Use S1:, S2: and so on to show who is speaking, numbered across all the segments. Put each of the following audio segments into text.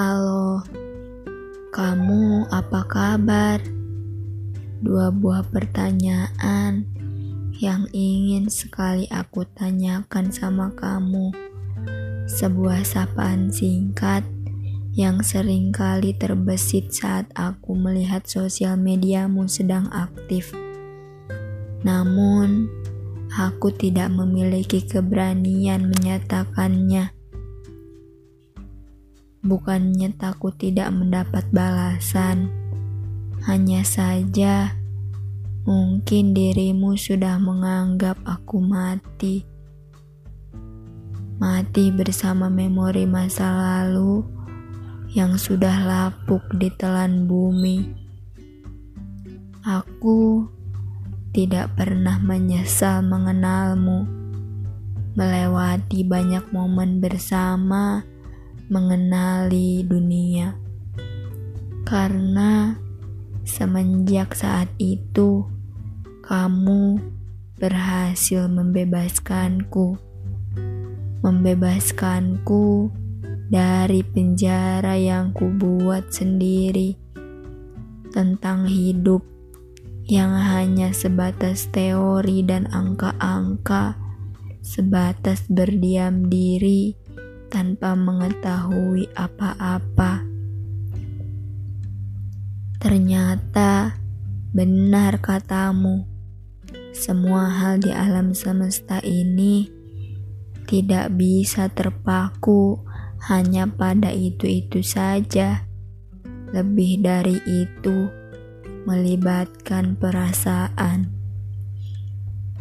S1: Halo, kamu apa kabar? Dua buah pertanyaan yang ingin sekali aku tanyakan sama kamu. Sebuah sapaan singkat yang sering kali terbesit saat aku melihat sosial mediamu sedang aktif. Namun, aku tidak memiliki keberanian menyatakannya Bukannya takut tidak mendapat balasan, hanya saja mungkin dirimu sudah menganggap aku mati. Mati bersama memori masa lalu yang sudah lapuk di telan bumi. Aku tidak pernah menyesal mengenalmu, melewati banyak momen bersama mengenali dunia. Karena semenjak saat itu kamu berhasil membebaskanku. Membebaskanku dari penjara yang kubuat sendiri tentang hidup yang hanya sebatas teori dan angka-angka, sebatas berdiam diri tanpa mengetahui apa-apa. Ternyata benar katamu, semua hal di alam semesta ini tidak bisa terpaku hanya pada itu-itu saja. Lebih dari itu, melibatkan perasaan.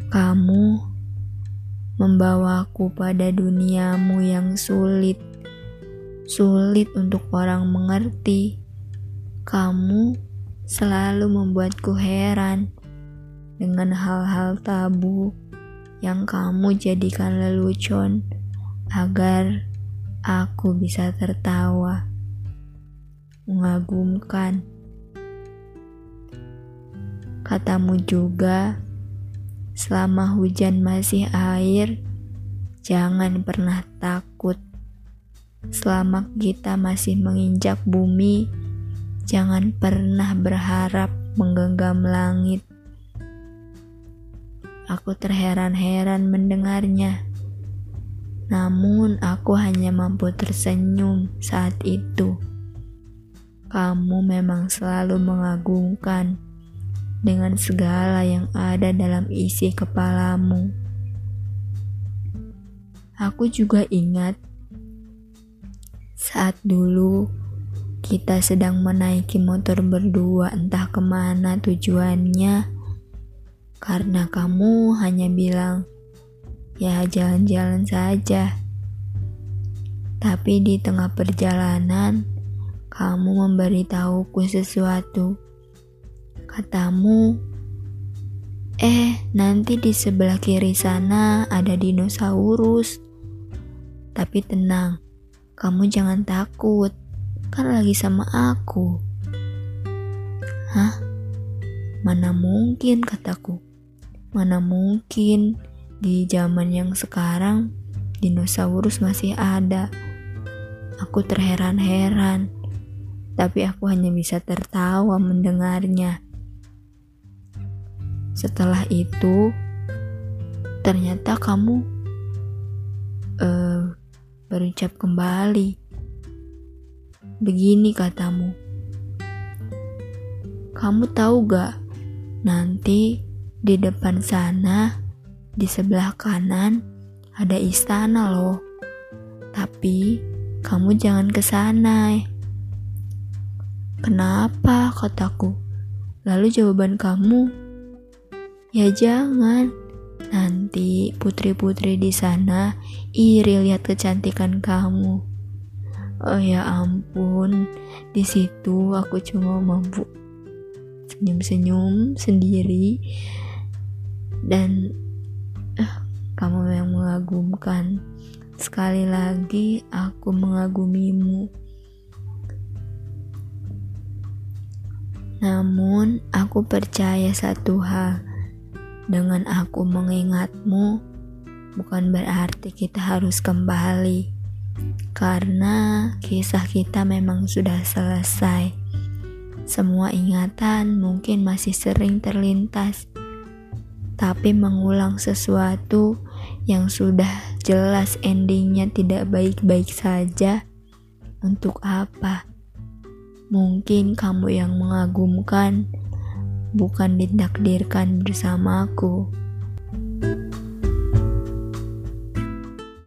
S1: Kamu membawaku pada duniamu yang sulit, sulit untuk orang mengerti. Kamu selalu membuatku heran dengan hal-hal tabu yang kamu jadikan lelucon agar aku bisa tertawa. Mengagumkan. Katamu juga Selama hujan masih air, jangan pernah takut. Selama kita masih menginjak bumi, jangan pernah berharap menggenggam langit. Aku terheran-heran mendengarnya. Namun aku hanya mampu tersenyum saat itu. Kamu memang selalu mengagumkan dengan segala yang ada dalam isi kepalamu. Aku juga ingat saat dulu kita sedang menaiki motor berdua entah ke mana tujuannya karena kamu hanya bilang ya jalan-jalan saja tapi di tengah perjalanan kamu memberitahuku sesuatu Katamu, eh nanti di sebelah kiri sana ada dinosaurus. Tapi tenang, kamu jangan takut, kan lagi sama aku. Hah? Mana mungkin kataku. Mana mungkin di zaman yang sekarang dinosaurus masih ada. Aku terheran-heran, tapi aku hanya bisa tertawa mendengarnya. Setelah itu, ternyata kamu uh, berucap kembali. Begini katamu, kamu tahu gak? Nanti di depan sana, di sebelah kanan, ada istana loh. Tapi kamu jangan ke sana. Kenapa? kataku. Lalu jawaban kamu, Ya jangan. Nanti putri-putri di sana iri lihat kecantikan kamu. Oh ya ampun, di situ aku cuma mampu senyum-senyum sendiri dan uh, kamu yang mengagumkan. Sekali lagi aku mengagumimu. Namun aku percaya satu hal dengan aku mengingatmu, bukan berarti kita harus kembali. Karena kisah kita memang sudah selesai. Semua ingatan mungkin masih sering terlintas, tapi mengulang sesuatu yang sudah jelas endingnya tidak baik-baik saja. Untuk apa? Mungkin kamu yang mengagumkan, bukan ditakdirkan bersamaku.